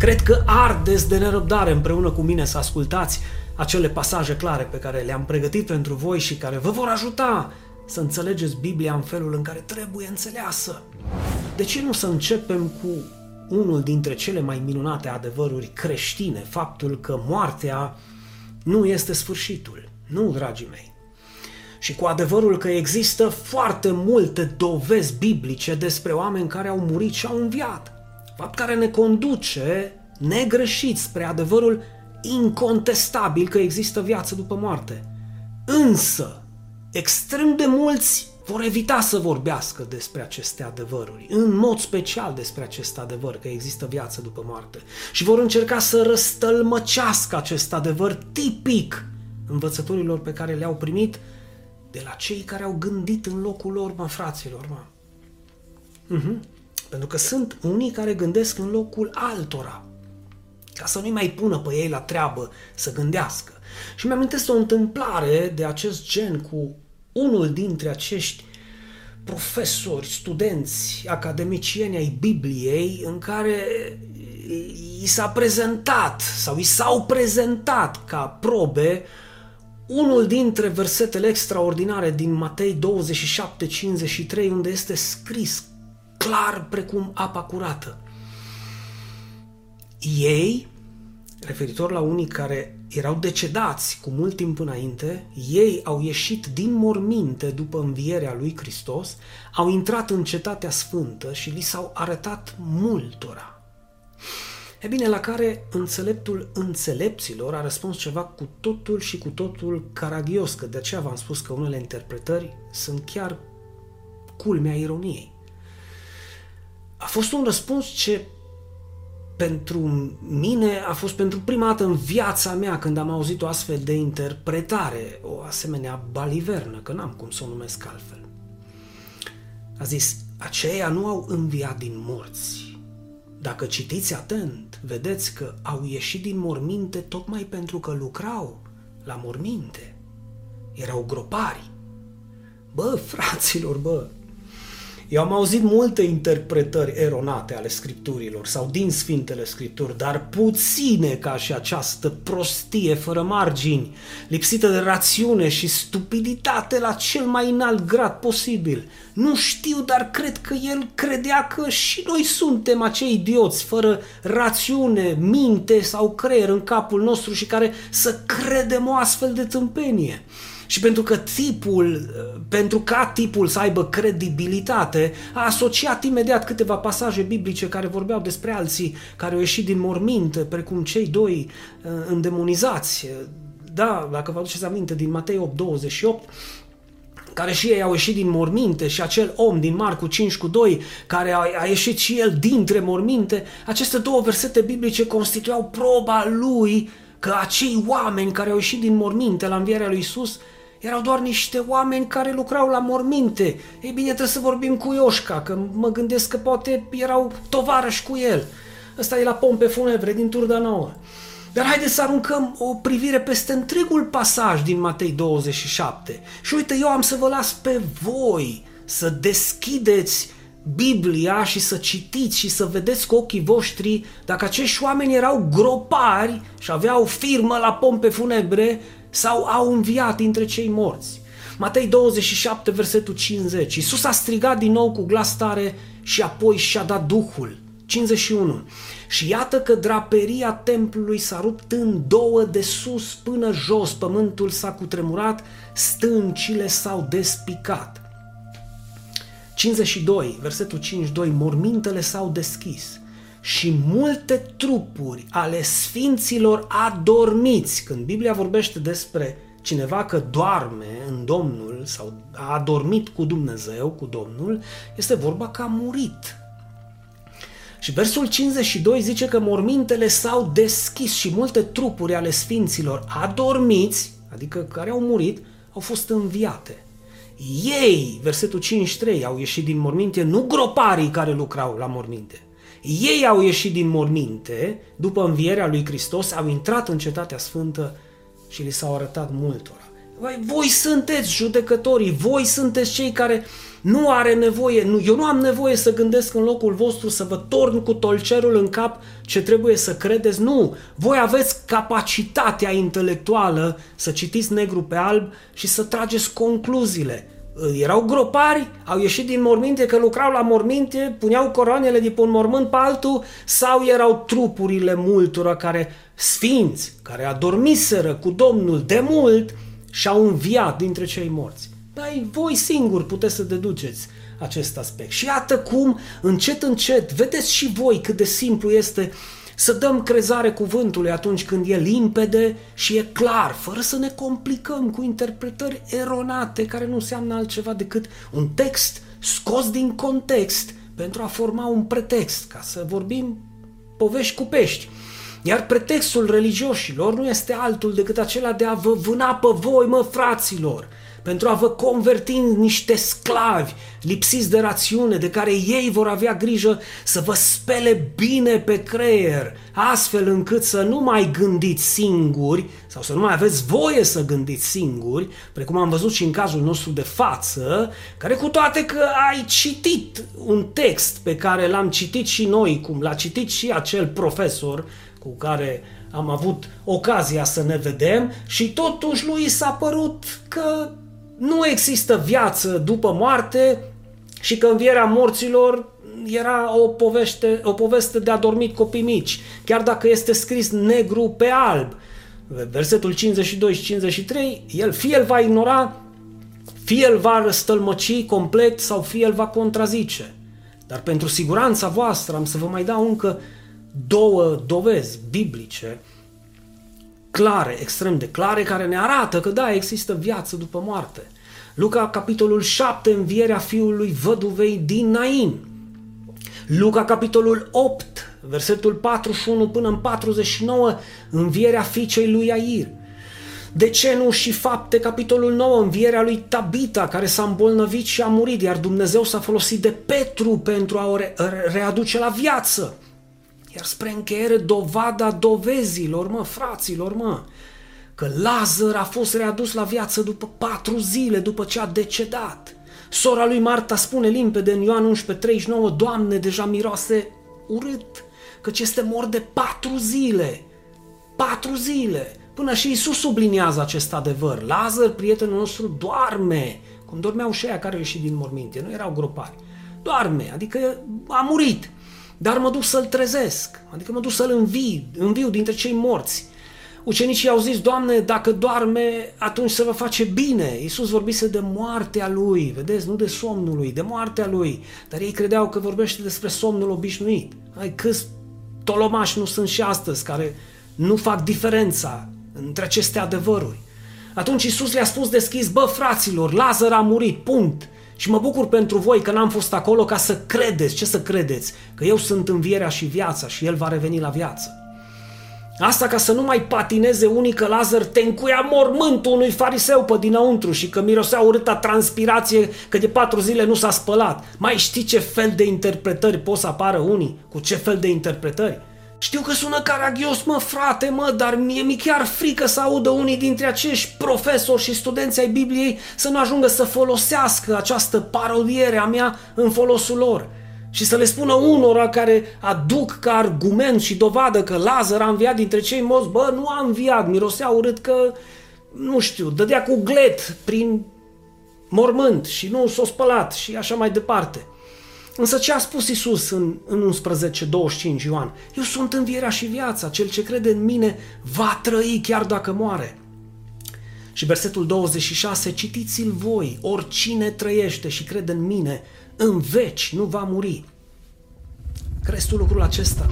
Cred că ardeți de nerăbdare împreună cu mine să ascultați acele pasaje clare pe care le-am pregătit pentru voi și care vă vor ajuta să înțelegeți Biblia în felul în care trebuie înțeleasă. De ce nu să începem cu unul dintre cele mai minunate adevăruri creștine, faptul că moartea nu este sfârșitul. Nu, dragii mei. Și cu adevărul că există foarte multe dovezi biblice despre oameni care au murit și au înviat. Fapt care ne conduce negreșit spre adevărul incontestabil că există viață după moarte. Însă, extrem de mulți vor evita să vorbească despre aceste adevăruri, în mod special despre acest adevăr că există viață după moarte și vor încerca să răstălmăcească acest adevăr tipic învățăturilor pe care le-au primit de la cei care au gândit în locul lor, mă, fraților, mă. Uh-huh. Pentru că sunt unii care gândesc în locul altora, ca să nu-i mai pună pe ei la treabă să gândească. Și mi-am o întâmplare de acest gen cu unul dintre acești profesori, studenți, academicieni ai Bibliei în care i s-a prezentat sau i s-au prezentat ca probe unul dintre versetele extraordinare din Matei 27-53 unde este scris clar precum apa curată. Ei, referitor la unii care erau decedați cu mult timp înainte, ei au ieșit din morminte după învierea lui Hristos, au intrat în cetatea sfântă și li s-au arătat multora. E bine, la care înțeleptul înțelepților a răspuns ceva cu totul și cu totul caragios, că de aceea v-am spus că unele interpretări sunt chiar culmea ironiei. A fost un răspuns ce pentru mine a fost pentru prima dată în viața mea când am auzit o astfel de interpretare, o asemenea balivernă, că n-am cum să o numesc altfel. A zis, aceia nu au înviat din morți. Dacă citiți atent, vedeți că au ieșit din morminte tocmai pentru că lucrau la morminte. Erau gropari. Bă, fraților, bă, eu am auzit multe interpretări eronate ale scripturilor sau din Sfintele Scripturi, dar puține ca și această prostie fără margini, lipsită de rațiune și stupiditate la cel mai înalt grad posibil. Nu știu, dar cred că el credea că și noi suntem acei idioți fără rațiune, minte sau creier în capul nostru și care să credem o astfel de tâmpenie. Și pentru că tipul, pentru ca tipul să aibă credibilitate, a asociat imediat câteva pasaje biblice care vorbeau despre alții care au ieșit din morminte, precum cei doi uh, îndemonizați. Da, dacă vă aduceți aminte, din Matei 8, 28, care și ei au ieșit din morminte și acel om din Marcu 5 cu 2 care a, a ieșit și el dintre morminte, aceste două versete biblice constituiau proba lui că acei oameni care au ieșit din morminte la învierea lui Isus erau doar niște oameni care lucrau la morminte. Ei bine, trebuie să vorbim cu Ioșca, că mă gândesc că poate erau tovarăși cu el. Ăsta e la pompe funebre din Turda Nouă. Dar haideți să aruncăm o privire peste întregul pasaj din Matei 27. Și uite, eu am să vă las pe voi să deschideți Biblia și să citiți și să vedeți cu ochii voștri dacă acești oameni erau gropari și aveau firmă la pompe funebre sau au înviat dintre cei morți. Matei 27, versetul 50. Iisus a strigat din nou cu glas tare și apoi și-a dat Duhul. 51. Și iată că draperia templului s-a rupt în două de sus până jos, pământul s-a cutremurat, stâncile s-au despicat. 52, versetul 52, mormintele s-au deschis și multe trupuri ale sfinților adormiți. Când Biblia vorbește despre cineva că doarme în Domnul sau a adormit cu Dumnezeu, cu Domnul, este vorba că a murit. Și versul 52 zice că mormintele s-au deschis și multe trupuri ale sfinților adormiți, adică care au murit, au fost înviate. Ei, versetul 53, au ieșit din morminte, nu groparii care lucrau la morminte, ei au ieșit din morminte după învierea lui Hristos, au intrat în cetatea sfântă și li s-au arătat multora. Voi sunteți judecătorii, voi sunteți cei care nu are nevoie, nu, eu nu am nevoie să gândesc în locul vostru, să vă torn cu tolcerul în cap ce trebuie să credeți. Nu, voi aveți capacitatea intelectuală să citiți negru pe alb și să trageți concluziile. Erau gropari, au ieșit din morminte că lucrau la morminte, puneau coroanele de pe un mormânt pe altul sau erau trupurile multora care sfinți, care adormiseră cu Domnul de mult și au înviat dintre cei morți. Dar voi singuri puteți să deduceți acest aspect. Și iată cum, încet, încet, vedeți și voi cât de simplu este să dăm crezare cuvântului atunci când e limpede și e clar, fără să ne complicăm cu interpretări eronate care nu înseamnă altceva decât un text scos din context pentru a forma un pretext, ca să vorbim povești cu pești. Iar pretextul religioșilor nu este altul decât acela de a vă vâna pe voi, mă, fraților, pentru a vă converti în niște sclavi lipsiți de rațiune, de care ei vor avea grijă să vă spele bine pe creier, astfel încât să nu mai gândiți singuri sau să nu mai aveți voie să gândiți singuri, precum am văzut și în cazul nostru de față, care cu toate că ai citit un text pe care l-am citit și noi, cum l-a citit și acel profesor cu care am avut ocazia să ne vedem și totuși lui s-a părut că nu există viață după moarte și că învierea morților era o poveste, o poveste de adormit copii mici, chiar dacă este scris negru pe alb. Versetul 52 și 53, el fie el va ignora, fie el va răstălmăci complet sau fie el va contrazice. Dar pentru siguranța voastră am să vă mai dau încă două dovezi biblice clare, extrem de clare, care ne arată că da, există viață după moarte. Luca, capitolul 7, învierea fiului văduvei din Nain. Luca, capitolul 8, versetul 41 până în 49, învierea fiicei lui Air. De ce nu și fapte, capitolul 9, învierea lui Tabita, care s-a îmbolnăvit și a murit, iar Dumnezeu s-a folosit de Petru pentru a o readuce la viață. Iar spre încheiere, dovada dovezilor, mă, fraților, mă, că Lazar a fost readus la viață după patru zile după ce a decedat. Sora lui Marta spune limpede în Ioan 11:39, Doamne, deja miroase urât, căci este mort de patru zile. Patru zile. Până și Isus subliniază acest adevăr. Lazar, prietenul nostru, doarme, cum dormeau și aia care au ieșit din morminte, nu erau gropari. Doarme, adică a murit dar mă duc să-l trezesc, adică mă duc să-l învii, înviu dintre cei morți. Ucenicii au zis, Doamne, dacă doarme, atunci să vă face bine. Iisus vorbise de moartea lui, vedeți, nu de somnul lui, de moartea lui. Dar ei credeau că vorbește despre somnul obișnuit. Ai câți tolomași nu sunt și astăzi care nu fac diferența între aceste adevăruri. Atunci Iisus le-a spus deschis, bă, fraților, Lazar a murit, punct. Și mă bucur pentru voi că n-am fost acolo ca să credeți. Ce să credeți? Că eu sunt învierea și viața și El va reveni la viață. Asta ca să nu mai patineze unii că Lazar te încuia mormântul unui fariseu pe dinăuntru și că mirosea urâta transpirație că de patru zile nu s-a spălat. Mai știi ce fel de interpretări pot să apară unii? Cu ce fel de interpretări? Știu că sună caragios, mă, frate, mă, dar mie mi chiar frică să audă unii dintre acești profesori și studenți ai Bibliei să nu ajungă să folosească această parodiere a mea în folosul lor. Și să le spună unora care aduc ca argument și dovadă că Lazar a înviat dintre cei morți, bă, nu a înviat, mirosea urât că, nu știu, dădea cu glet prin mormânt și nu s-a spălat și așa mai departe. Însă ce a spus Isus în, în 11, 25 Ioan? Eu sunt învierea și viața, cel ce crede în mine va trăi chiar dacă moare. Și versetul 26, citiți-l voi, oricine trăiește și crede în mine, în veci nu va muri. Crezi tu lucrul acesta?